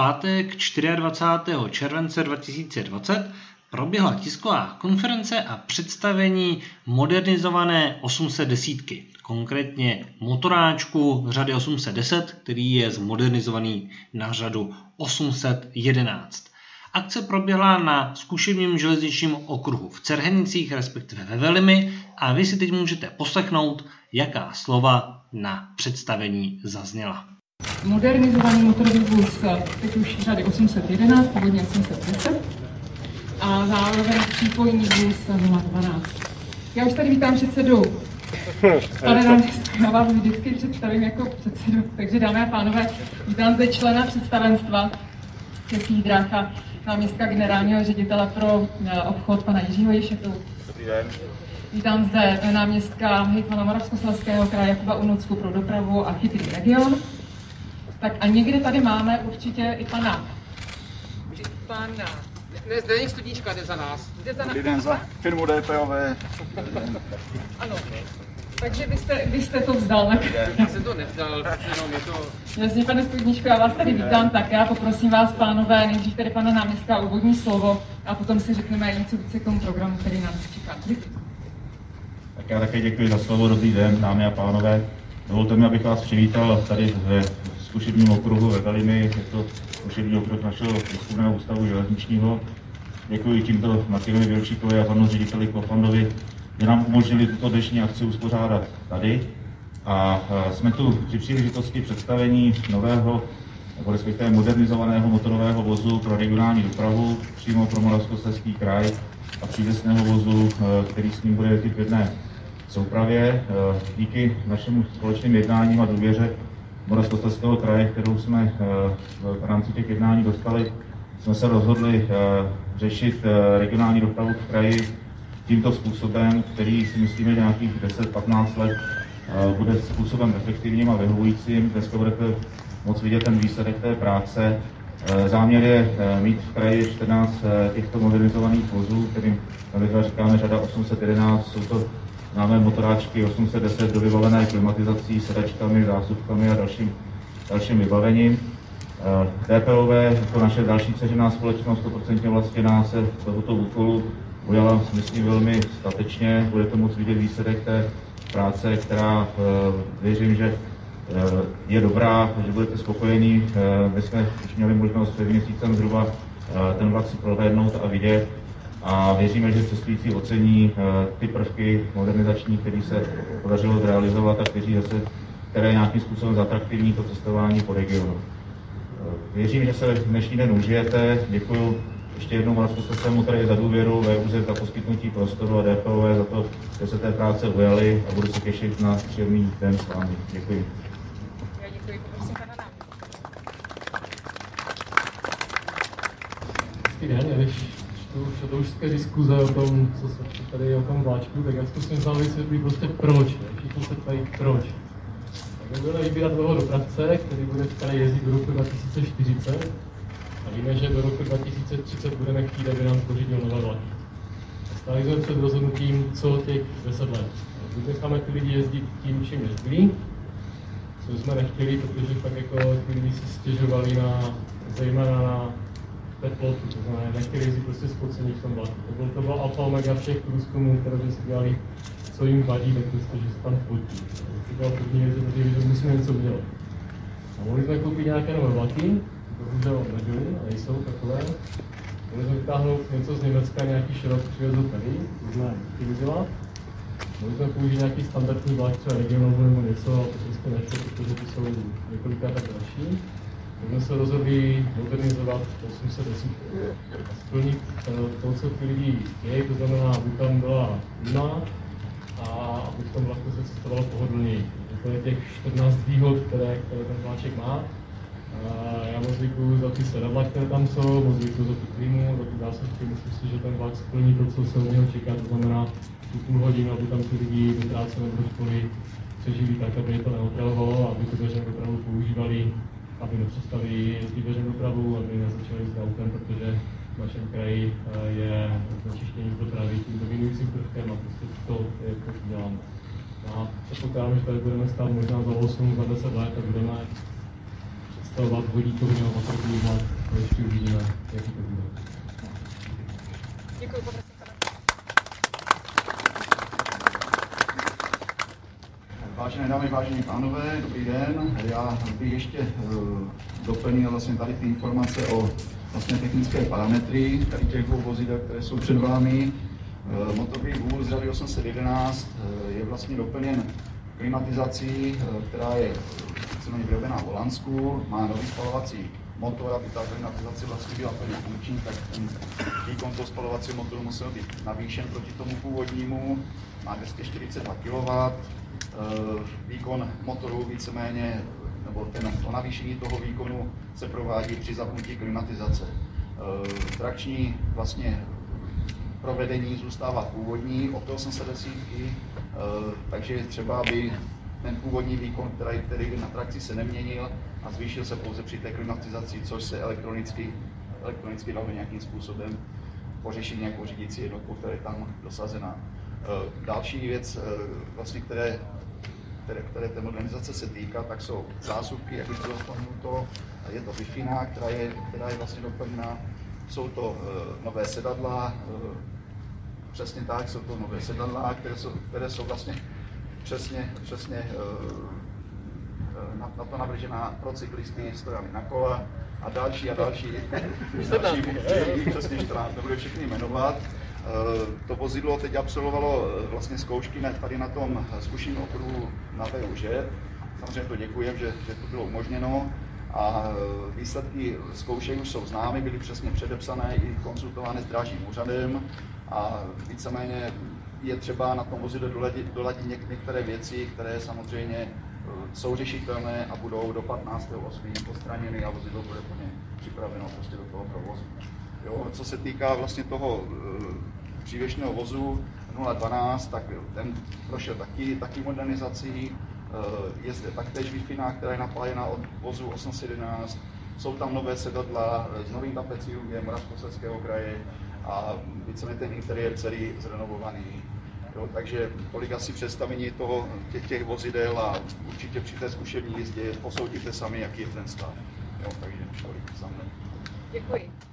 pátek 24. července 2020 proběhla tisková konference a představení modernizované 810, konkrétně motoráčku řady 810, který je zmodernizovaný na řadu 811. Akce proběhla na zkušebním železničním okruhu v Cerhenicích, respektive ve Velimi a vy si teď můžete poslechnout, jaká slova na představení zazněla. Modernizovaný motorový vůz teď už řady 811, původně 810 a zároveň přípojný vůz 012. Já už tady vítám předsedu Pane náměstku, já vás vždycky představím jako předsedu, takže dámy a pánové, vítám zde člena představenstva Českých dráh a náměstka generálního ředitele pro eh, obchod pana Jiřího Ješetu. Dobrý den. Vítám zde náměstka hejtmana Moravskoslezského kraje Jakuba Unucku pro dopravu a chytrý region. Tak a někde tady máme určitě i pana. Pana. Ne, zde není studíčka, jde za nás. Jde za nás. Jeden za firmu DPOV. Ano. Takže vy jste, vy jste to vzdal, ne? Já jsem to nevzdal, jenom je to... Jasně, pane Studničko, já vás tady vítám tak. Já poprosím vás, pánové, nejdřív tady pana náměstka úvodní slovo a potom si řekneme něco více k tomu programu, který nás čeká. Tak já také děkuji za slovo, dobrý den, dámy a pánové. Dovolte mi, abych vás přivítal tady ve zkušebním okruhu ve Velimi. Je to zkušební okruh našeho výzkumného ústavu železničního. Děkuji tímto Martinovi Vělčíkovi a panu řediteli Kofandovi že nám umožnili tuto dnešní akci uspořádat tady. A jsme tu při příležitosti představení nového nebo respektive modernizovaného motorového vozu pro regionální dopravu přímo pro Moravskoslezský kraj a přívěsného vozu, e, který s ním bude jezdit v jedné soupravě. E, díky našemu společným jednáním a důvěře Moravskoslezského kraje, kterou jsme e, v rámci těch jednání dostali, jsme se rozhodli řešit regionální dopravu v kraji tímto způsobem, který si myslíme, že nějakých 10-15 let eh, bude způsobem efektivním a vyhovujícím. Dneska budete moc vidět ten výsledek té práce. Eh, záměr je eh, mít v kraji 14 těchto modernizovaných vozů, kterým na říkáme řada 811, jsou to známé motoráčky 810 dovybavené klimatizací, sedačkami, zásuvkami a dalším, dalším vybavením. DPOV, jako naše další ceřená společnost, 100% vlastněná se tohoto úkolu ujala, myslím, velmi statečně. Bude to moc vidět výsledek té práce, která eh, věřím, že eh, je dobrá, že budete spokojení. Eh, my jsme už měli možnost před měsícem zhruba ten vlak si prohlédnout a vidět a věříme, že cestující ocení ty prvky modernizační, které se podařilo zrealizovat a kteří zase, které nějakým způsobem zatraktivní to cestování po regionu. Věřím, že se dnešní den užijete. Děkuji ještě jednou vás svému tady za důvěru, VUZ za poskytnutí prostoru a DPOV za to, že se té práce ujali a budu se těšit na příjemný den s vámi. Děkuji. Já děkuji, poprosím pana Hezký den, když čtu šatoušské diskuze o tom, co se tady o tom vláčku, tak já zkusím vám vysvětlit prostě proč. Všichni se ptají proč. Tak budeme vybírat toho dopravce, který bude kraji jezdit do roku 2040, a víme, že do roku 2030 budeme chtít, aby nám pořídil nové vlaky. Stáli jsme před rozhodnutím, co těch 10 let. Buď necháme ty lidi jezdit tím, čím jezdí, co jsme nechtěli, protože pak jako ty lidi si stěžovali na, zejména na teplotu, to znamená, nechtěli jezdit prostě spocení v tom vlaku. To byl to byl alfa omega všech průzkumů, které jsme si dělali, co jim vadí, tak prostě, že se tam potí. To byla první věc, protože musíme něco udělat. A mohli jsme koupit nějaké nové vlaky, bohužel nebyly a nejsou takové. Mohli jsme vytáhnout něco z Německa, nějaký širok přivezl tady, to jsme utilizovat. Mohli jsme použít nějaký standardní vlak, třeba regionální nebo něco, ale to prostě nešlo, protože ty jsou několikrát tak další. My jsme se rozhodli modernizovat 810 a splnit eh, to, co ty lidi chtějí, to znamená, aby tam byla klima a aby v tom vlaku se cestovalo pohodlněji. To je těch 14 výhod, které, které ten vláček má. A já moc děkuju za ty sedadla, které tam jsou, moc děkuju za tu klímu, za ty zásobky. Myslím si, že ten vlak splní to, co se od něho čeká, to znamená tu půl hodinu, aby tam ty lidi nebo do školy přežili tak, aby je to neotravovalo, aby tu veřejnou dopravu používali, aby nepřestali jezdit veřejnou dopravu, aby nezačali s autem, protože v našem kraji eh, je znečištění pro právě tím dominujícím prvkem a prostě to je to, co děláme. A předpokládám, že tady budeme stát možná za 8, za 10 let a budeme představovat vodíkovně nebo motorkovní vlak, ještě uvidíme, jaký to bude. Děkuji, vážení pánové, dobrý den. Já bych ještě uh, doplnil vlastně tady ty informace o vlastně technické parametry tady těch dvou vozidel, které jsou před vámi. Uh, motorový vůz řady 811 uh, je vlastně doplněn klimatizací, která je víceméně vyrobená v Holandsku, má nový spalovací motor, aby ta klimatizace vlastně byla plně funkční, tak ten výkon toho spalovacího motoru musel být navýšen proti tomu původnímu, má 242 kW, výkon motoru víceméně, nebo ten, to navýšení toho výkonu se provádí při zapnutí klimatizace. E, trakční vlastně provedení zůstává původní, jsem se desítky, takže třeba, aby ten původní výkon, který, který na trakci se neměnil a zvýšil se pouze při té klimatizaci, což se elektronicky, elektronicky dalo nějakým způsobem pořešit nějakou řídící jednotku, která je tam dosazena. E, další věc, vlastně, které, které, které té modernizace se týká, tak jsou zásuvky, jak už bylo vzpomínuto, je to Wi-Fi, která je, která je vlastně doplněna, jsou to e, nové sedadla, přesně tak, jsou to nové sedadla, které jsou, které jsou vlastně přesně, přesně eh, na, na to navržená pro cyklisty, stojami na kola a další a další, další přesně 14, nebudu všechny jmenovat. Eh, to vozidlo teď absolvovalo vlastně zkoušky tady na tom zkušeném okruhu na VUŽ. Samozřejmě to děkujem, že, že to bylo umožněno a výsledky zkoušek už jsou známy, byly přesně předepsané i konzultované s drážním úřadem a víceméně je třeba na tom vozidle doladit, doladit některé věci, které samozřejmě eh, jsou řešitelné a budou do 15.8. postraněny a vozidlo bude plně připraveno prostě do toho provozu. Jo, co se týká vlastně toho e, přívěšného vozu 012, tak ten prošel taky, taky modernizací. E, je zde taktéž wi která je napájena od vozu 811. Jsou tam nové sedadla s novým tapecírem Moravskoslezského kraje a víceméně ten interiér celý zrenovovaný. Jo, takže tolik asi představení toho, těch, těch vozidel a určitě při té zkušební jízdě posoudíte sami, jaký je ten stav. Jo, takže tolik za Děkuji.